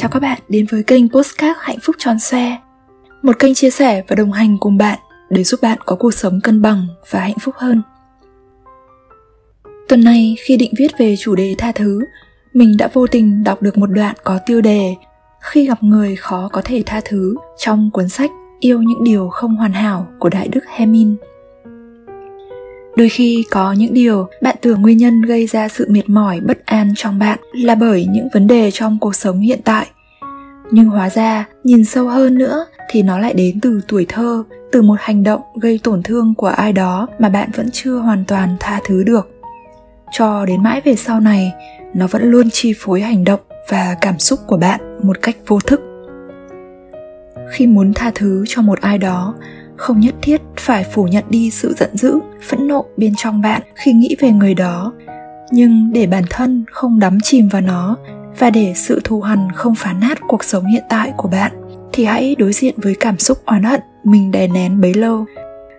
Chào các bạn đến với kênh Postcard Hạnh phúc tròn xoe Một kênh chia sẻ và đồng hành cùng bạn để giúp bạn có cuộc sống cân bằng và hạnh phúc hơn. Tuần này, khi định viết về chủ đề tha thứ, Mình đã vô tình đọc được một đoạn có tiêu đề Khi gặp người khó có thể tha thứ trong cuốn sách Yêu những điều không hoàn hảo của Đại Đức Hemin đôi khi có những điều bạn tưởng nguyên nhân gây ra sự mệt mỏi, bất an trong bạn là bởi những vấn đề trong cuộc sống hiện tại. Nhưng hóa ra, nhìn sâu hơn nữa thì nó lại đến từ tuổi thơ, từ một hành động gây tổn thương của ai đó mà bạn vẫn chưa hoàn toàn tha thứ được. Cho đến mãi về sau này, nó vẫn luôn chi phối hành động và cảm xúc của bạn một cách vô thức. Khi muốn tha thứ cho một ai đó không nhất thiết phải phủ nhận đi sự giận dữ, phẫn nộ bên trong bạn khi nghĩ về người đó. Nhưng để bản thân không đắm chìm vào nó và để sự thù hằn không phá nát cuộc sống hiện tại của bạn, thì hãy đối diện với cảm xúc oán hận mình đè nén bấy lâu.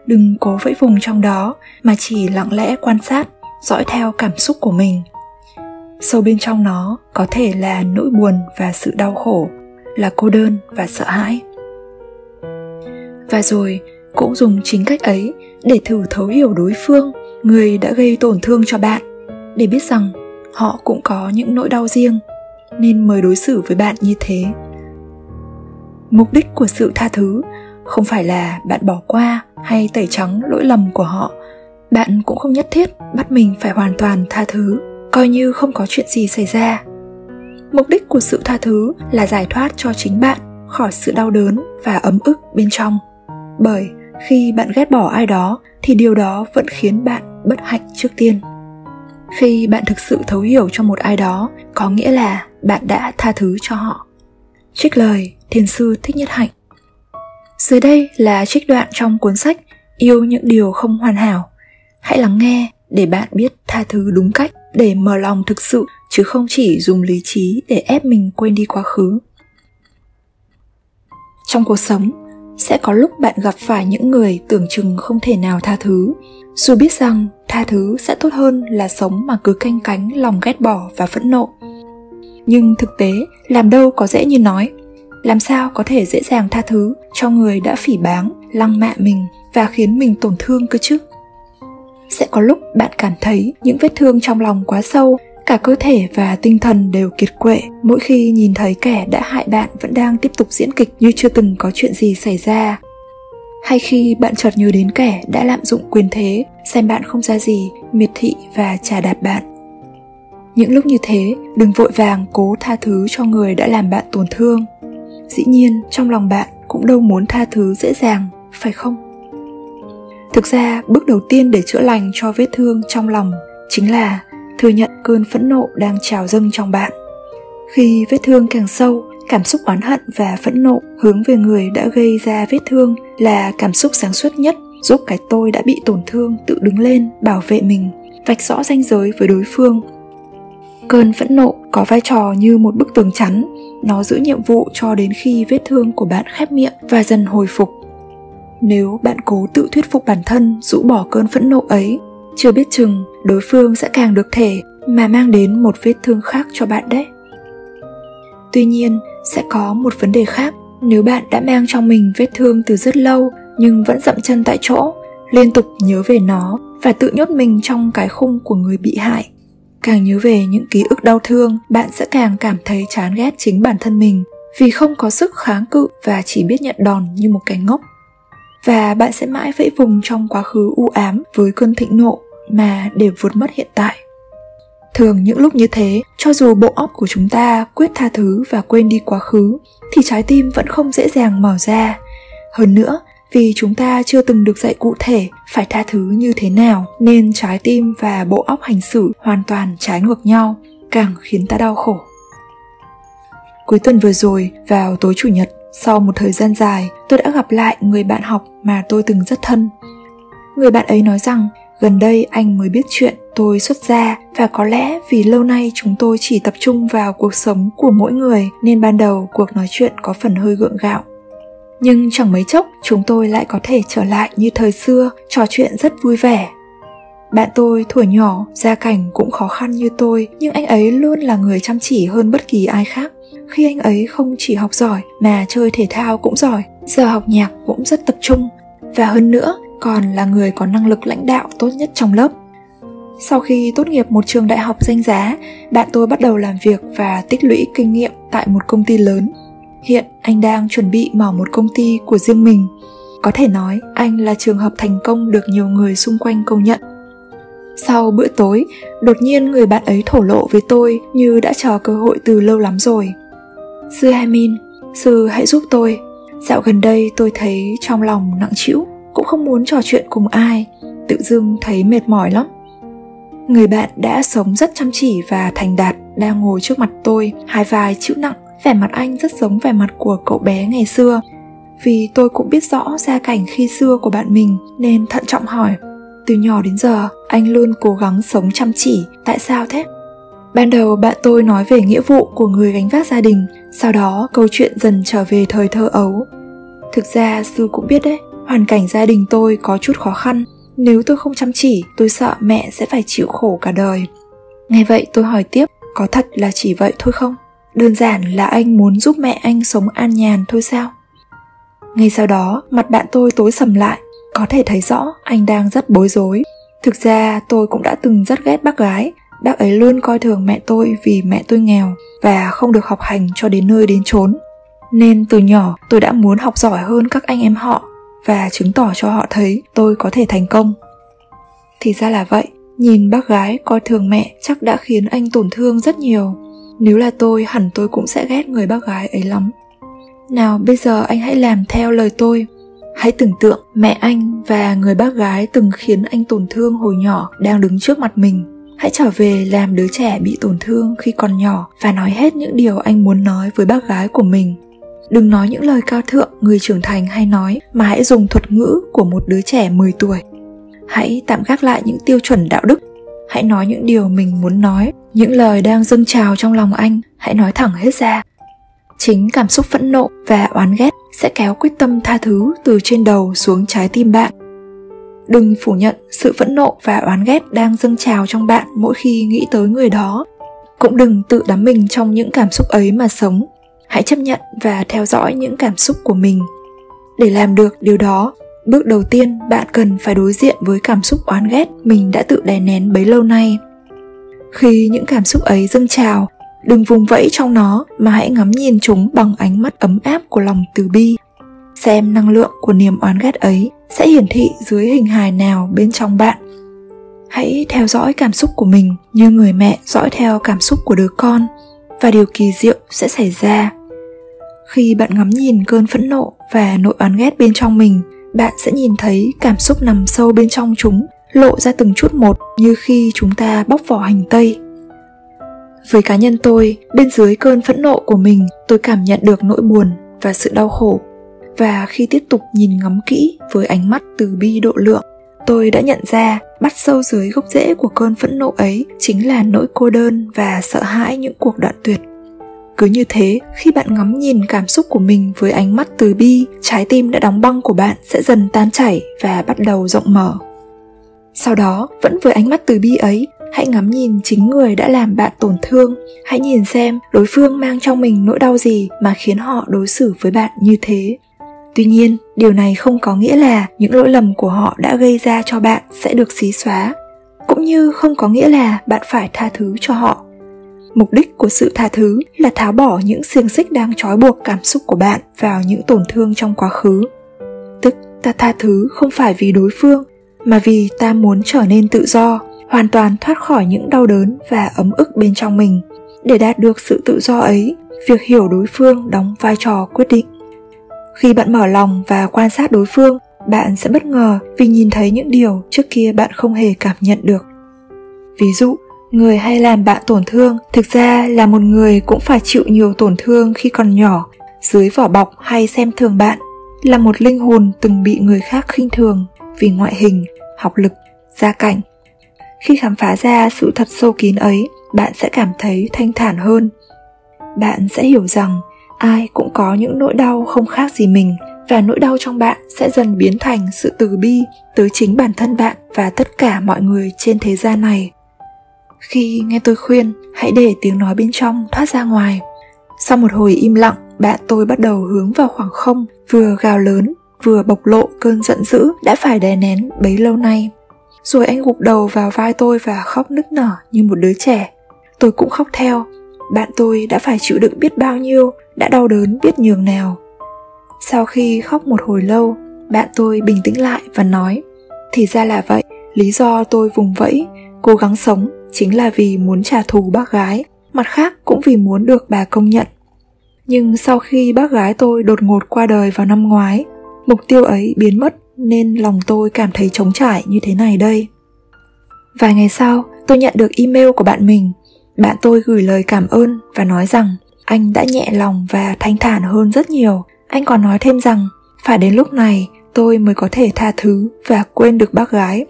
Đừng cố vẫy vùng trong đó, mà chỉ lặng lẽ quan sát, dõi theo cảm xúc của mình. Sâu bên trong nó có thể là nỗi buồn và sự đau khổ, là cô đơn và sợ hãi và rồi, cũng dùng chính cách ấy để thử thấu hiểu đối phương, người đã gây tổn thương cho bạn. Để biết rằng họ cũng có những nỗi đau riêng, nên mới đối xử với bạn như thế. Mục đích của sự tha thứ không phải là bạn bỏ qua hay tẩy trắng lỗi lầm của họ. Bạn cũng không nhất thiết bắt mình phải hoàn toàn tha thứ, coi như không có chuyện gì xảy ra. Mục đích của sự tha thứ là giải thoát cho chính bạn khỏi sự đau đớn và ấm ức bên trong bởi khi bạn ghét bỏ ai đó, thì điều đó vẫn khiến bạn bất hạnh trước tiên. Khi bạn thực sự thấu hiểu cho một ai đó, có nghĩa là bạn đã tha thứ cho họ. Trích lời thiền sư thích nhất hạnh. Dưới đây là trích đoạn trong cuốn sách yêu những điều không hoàn hảo. Hãy lắng nghe để bạn biết tha thứ đúng cách để mở lòng thực sự, chứ không chỉ dùng lý trí để ép mình quên đi quá khứ. Trong cuộc sống sẽ có lúc bạn gặp phải những người tưởng chừng không thể nào tha thứ. Dù biết rằng tha thứ sẽ tốt hơn là sống mà cứ canh cánh lòng ghét bỏ và phẫn nộ. Nhưng thực tế, làm đâu có dễ như nói. Làm sao có thể dễ dàng tha thứ cho người đã phỉ báng, lăng mạ mình và khiến mình tổn thương cơ chứ? Sẽ có lúc bạn cảm thấy những vết thương trong lòng quá sâu cả cơ thể và tinh thần đều kiệt quệ. Mỗi khi nhìn thấy kẻ đã hại bạn vẫn đang tiếp tục diễn kịch như chưa từng có chuyện gì xảy ra. Hay khi bạn chợt nhớ đến kẻ đã lạm dụng quyền thế, xem bạn không ra gì, miệt thị và trả đạp bạn. Những lúc như thế, đừng vội vàng cố tha thứ cho người đã làm bạn tổn thương. Dĩ nhiên, trong lòng bạn cũng đâu muốn tha thứ dễ dàng, phải không? Thực ra, bước đầu tiên để chữa lành cho vết thương trong lòng chính là thừa nhận cơn phẫn nộ đang trào dâng trong bạn. Khi vết thương càng sâu, cảm xúc oán hận và phẫn nộ hướng về người đã gây ra vết thương là cảm xúc sáng suốt nhất, giúp cái tôi đã bị tổn thương tự đứng lên, bảo vệ mình, vạch rõ ranh giới với đối phương. Cơn phẫn nộ có vai trò như một bức tường chắn, nó giữ nhiệm vụ cho đến khi vết thương của bạn khép miệng và dần hồi phục. Nếu bạn cố tự thuyết phục bản thân rũ bỏ cơn phẫn nộ ấy, chưa biết chừng đối phương sẽ càng được thể mà mang đến một vết thương khác cho bạn đấy. Tuy nhiên, sẽ có một vấn đề khác. Nếu bạn đã mang trong mình vết thương từ rất lâu nhưng vẫn dậm chân tại chỗ, liên tục nhớ về nó và tự nhốt mình trong cái khung của người bị hại, càng nhớ về những ký ức đau thương, bạn sẽ càng cảm thấy chán ghét chính bản thân mình vì không có sức kháng cự và chỉ biết nhận đòn như một cái ngốc. Và bạn sẽ mãi vẫy vùng trong quá khứ u ám với cơn thịnh nộ mà để vượt mất hiện tại. Thường những lúc như thế, cho dù bộ óc của chúng ta quyết tha thứ và quên đi quá khứ, thì trái tim vẫn không dễ dàng mở ra. Hơn nữa, vì chúng ta chưa từng được dạy cụ thể phải tha thứ như thế nào, nên trái tim và bộ óc hành xử hoàn toàn trái ngược nhau, càng khiến ta đau khổ. Cuối tuần vừa rồi, vào tối chủ nhật, sau một thời gian dài, tôi đã gặp lại người bạn học mà tôi từng rất thân. Người bạn ấy nói rằng gần đây anh mới biết chuyện tôi xuất gia và có lẽ vì lâu nay chúng tôi chỉ tập trung vào cuộc sống của mỗi người nên ban đầu cuộc nói chuyện có phần hơi gượng gạo. Nhưng chẳng mấy chốc chúng tôi lại có thể trở lại như thời xưa trò chuyện rất vui vẻ. Bạn tôi tuổi nhỏ, gia cảnh cũng khó khăn như tôi, nhưng anh ấy luôn là người chăm chỉ hơn bất kỳ ai khác. Khi anh ấy không chỉ học giỏi mà chơi thể thao cũng giỏi, giờ học nhạc cũng rất tập trung. Và hơn nữa còn là người có năng lực lãnh đạo tốt nhất trong lớp. Sau khi tốt nghiệp một trường đại học danh giá, bạn tôi bắt đầu làm việc và tích lũy kinh nghiệm tại một công ty lớn. Hiện anh đang chuẩn bị mở một công ty của riêng mình. Có thể nói anh là trường hợp thành công được nhiều người xung quanh công nhận. Sau bữa tối, đột nhiên người bạn ấy thổ lộ với tôi như đã chờ cơ hội từ lâu lắm rồi. Sư Hamin, sư hãy giúp tôi. Dạo gần đây tôi thấy trong lòng nặng trĩu, cũng không muốn trò chuyện cùng ai, tự dưng thấy mệt mỏi lắm. Người bạn đã sống rất chăm chỉ và thành đạt đang ngồi trước mặt tôi, hai vai chịu nặng, vẻ mặt anh rất giống vẻ mặt của cậu bé ngày xưa. Vì tôi cũng biết rõ gia cảnh khi xưa của bạn mình nên thận trọng hỏi từ nhỏ đến giờ anh luôn cố gắng sống chăm chỉ tại sao thế ban đầu bạn tôi nói về nghĩa vụ của người gánh vác gia đình sau đó câu chuyện dần trở về thời thơ ấu thực ra sư cũng biết đấy hoàn cảnh gia đình tôi có chút khó khăn. Nếu tôi không chăm chỉ, tôi sợ mẹ sẽ phải chịu khổ cả đời. Nghe vậy tôi hỏi tiếp, có thật là chỉ vậy thôi không? Đơn giản là anh muốn giúp mẹ anh sống an nhàn thôi sao? Ngay sau đó, mặt bạn tôi tối sầm lại. Có thể thấy rõ, anh đang rất bối rối. Thực ra, tôi cũng đã từng rất ghét bác gái. Bác ấy luôn coi thường mẹ tôi vì mẹ tôi nghèo và không được học hành cho đến nơi đến chốn. Nên từ nhỏ, tôi đã muốn học giỏi hơn các anh em họ và chứng tỏ cho họ thấy tôi có thể thành công thì ra là vậy, nhìn bác gái coi thường mẹ chắc đã khiến anh tổn thương rất nhiều nếu là tôi, hẳn tôi cũng sẽ ghét người bác gái ấy lắm nào, bây giờ anh hãy làm theo lời tôi Hãy tưởng tượng mẹ anh và người bác gái từng khiến anh tổn thương hồi nhỏ đang đứng trước mặt mình. Hãy trở về làm đứa trẻ bị tổn thương khi còn nhỏ và nói hết những điều anh muốn nói với bác gái của mình. Đừng nói những lời cao thượng người trưởng thành hay nói mà hãy dùng thuật ngữ của một đứa trẻ 10 tuổi. Hãy tạm gác lại những tiêu chuẩn đạo đức. Hãy nói những điều mình muốn nói, những lời đang dâng trào trong lòng anh, hãy nói thẳng hết ra. Chính cảm xúc phẫn nộ và oán ghét sẽ kéo quyết tâm tha thứ từ trên đầu xuống trái tim bạn. Đừng phủ nhận sự phẫn nộ và oán ghét đang dâng trào trong bạn mỗi khi nghĩ tới người đó. Cũng đừng tự đắm mình trong những cảm xúc ấy mà sống hãy chấp nhận và theo dõi những cảm xúc của mình. Để làm được điều đó, bước đầu tiên bạn cần phải đối diện với cảm xúc oán ghét mình đã tự đè nén bấy lâu nay. Khi những cảm xúc ấy dâng trào, đừng vùng vẫy trong nó mà hãy ngắm nhìn chúng bằng ánh mắt ấm áp của lòng từ bi. Xem năng lượng của niềm oán ghét ấy sẽ hiển thị dưới hình hài nào bên trong bạn. Hãy theo dõi cảm xúc của mình như người mẹ dõi theo cảm xúc của đứa con và điều kỳ diệu sẽ xảy ra khi bạn ngắm nhìn cơn phẫn nộ và nỗi oán ghét bên trong mình, bạn sẽ nhìn thấy cảm xúc nằm sâu bên trong chúng, lộ ra từng chút một như khi chúng ta bóc vỏ hành tây. Với cá nhân tôi, bên dưới cơn phẫn nộ của mình, tôi cảm nhận được nỗi buồn và sự đau khổ. Và khi tiếp tục nhìn ngắm kỹ với ánh mắt từ bi độ lượng, tôi đã nhận ra bắt sâu dưới gốc rễ của cơn phẫn nộ ấy chính là nỗi cô đơn và sợ hãi những cuộc đoạn tuyệt cứ như thế, khi bạn ngắm nhìn cảm xúc của mình với ánh mắt từ bi, trái tim đã đóng băng của bạn sẽ dần tan chảy và bắt đầu rộng mở. Sau đó, vẫn với ánh mắt từ bi ấy, hãy ngắm nhìn chính người đã làm bạn tổn thương. Hãy nhìn xem đối phương mang trong mình nỗi đau gì mà khiến họ đối xử với bạn như thế. Tuy nhiên, điều này không có nghĩa là những lỗi lầm của họ đã gây ra cho bạn sẽ được xí xóa. Cũng như không có nghĩa là bạn phải tha thứ cho họ mục đích của sự tha thứ là tháo bỏ những xiềng xích đang trói buộc cảm xúc của bạn vào những tổn thương trong quá khứ. Tức, ta tha thứ không phải vì đối phương, mà vì ta muốn trở nên tự do, hoàn toàn thoát khỏi những đau đớn và ấm ức bên trong mình. Để đạt được sự tự do ấy, việc hiểu đối phương đóng vai trò quyết định. Khi bạn mở lòng và quan sát đối phương, bạn sẽ bất ngờ vì nhìn thấy những điều trước kia bạn không hề cảm nhận được. Ví dụ người hay làm bạn tổn thương thực ra là một người cũng phải chịu nhiều tổn thương khi còn nhỏ. Dưới vỏ bọc hay xem thường bạn là một linh hồn từng bị người khác khinh thường vì ngoại hình, học lực, gia cảnh. Khi khám phá ra sự thật sâu kín ấy, bạn sẽ cảm thấy thanh thản hơn. Bạn sẽ hiểu rằng ai cũng có những nỗi đau không khác gì mình và nỗi đau trong bạn sẽ dần biến thành sự từ bi tới chính bản thân bạn và tất cả mọi người trên thế gian này khi nghe tôi khuyên, hãy để tiếng nói bên trong thoát ra ngoài. Sau một hồi im lặng, bạn tôi bắt đầu hướng vào khoảng không, vừa gào lớn, vừa bộc lộ cơn giận dữ đã phải đè nén bấy lâu nay. Rồi anh gục đầu vào vai tôi và khóc nức nở như một đứa trẻ. Tôi cũng khóc theo. Bạn tôi đã phải chịu đựng biết bao nhiêu, đã đau đớn biết nhường nào. Sau khi khóc một hồi lâu, bạn tôi bình tĩnh lại và nói, thì ra là vậy, lý do tôi vùng vẫy, cố gắng sống chính là vì muốn trả thù bác gái, mặt khác cũng vì muốn được bà công nhận. Nhưng sau khi bác gái tôi đột ngột qua đời vào năm ngoái, mục tiêu ấy biến mất nên lòng tôi cảm thấy trống trải như thế này đây. Vài ngày sau, tôi nhận được email của bạn mình. Bạn tôi gửi lời cảm ơn và nói rằng anh đã nhẹ lòng và thanh thản hơn rất nhiều. Anh còn nói thêm rằng, phải đến lúc này, tôi mới có thể tha thứ và quên được bác gái.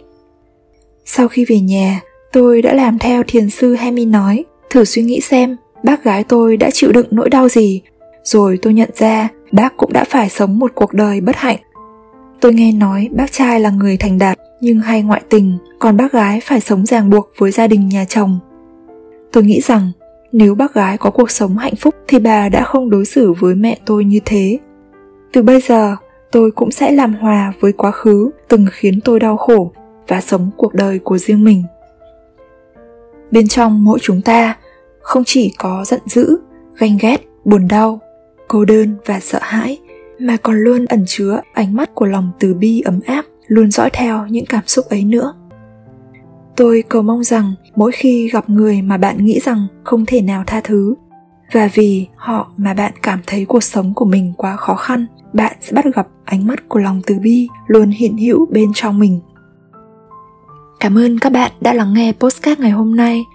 Sau khi về nhà tôi đã làm theo thiền sư hemi nói. Thử suy nghĩ xem, bác gái tôi đã chịu đựng nỗi đau gì? Rồi tôi nhận ra, bác cũng đã phải sống một cuộc đời bất hạnh. Tôi nghe nói bác trai là người thành đạt, nhưng hay ngoại tình, còn bác gái phải sống ràng buộc với gia đình nhà chồng. Tôi nghĩ rằng, nếu bác gái có cuộc sống hạnh phúc thì bà đã không đối xử với mẹ tôi như thế. Từ bây giờ, tôi cũng sẽ làm hòa với quá khứ, từng khiến tôi đau khổ và sống cuộc đời của riêng mình bên trong mỗi chúng ta không chỉ có giận dữ, ganh ghét, buồn đau, cô đơn và sợ hãi, mà còn luôn ẩn chứa ánh mắt của lòng từ bi ấm áp, luôn dõi theo những cảm xúc ấy nữa. Tôi cầu mong rằng mỗi khi gặp người mà bạn nghĩ rằng không thể nào tha thứ, và vì họ mà bạn cảm thấy cuộc sống của mình quá khó khăn, bạn sẽ bắt gặp ánh mắt của lòng từ bi luôn hiện hữu bên trong mình cảm ơn các bạn đã lắng nghe postcard ngày hôm nay.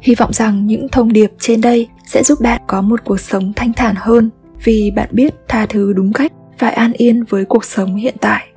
Hy vọng rằng những thông điệp trên đây sẽ giúp bạn có một cuộc sống thanh thản hơn vì bạn biết tha thứ đúng cách và an yên với cuộc sống hiện tại.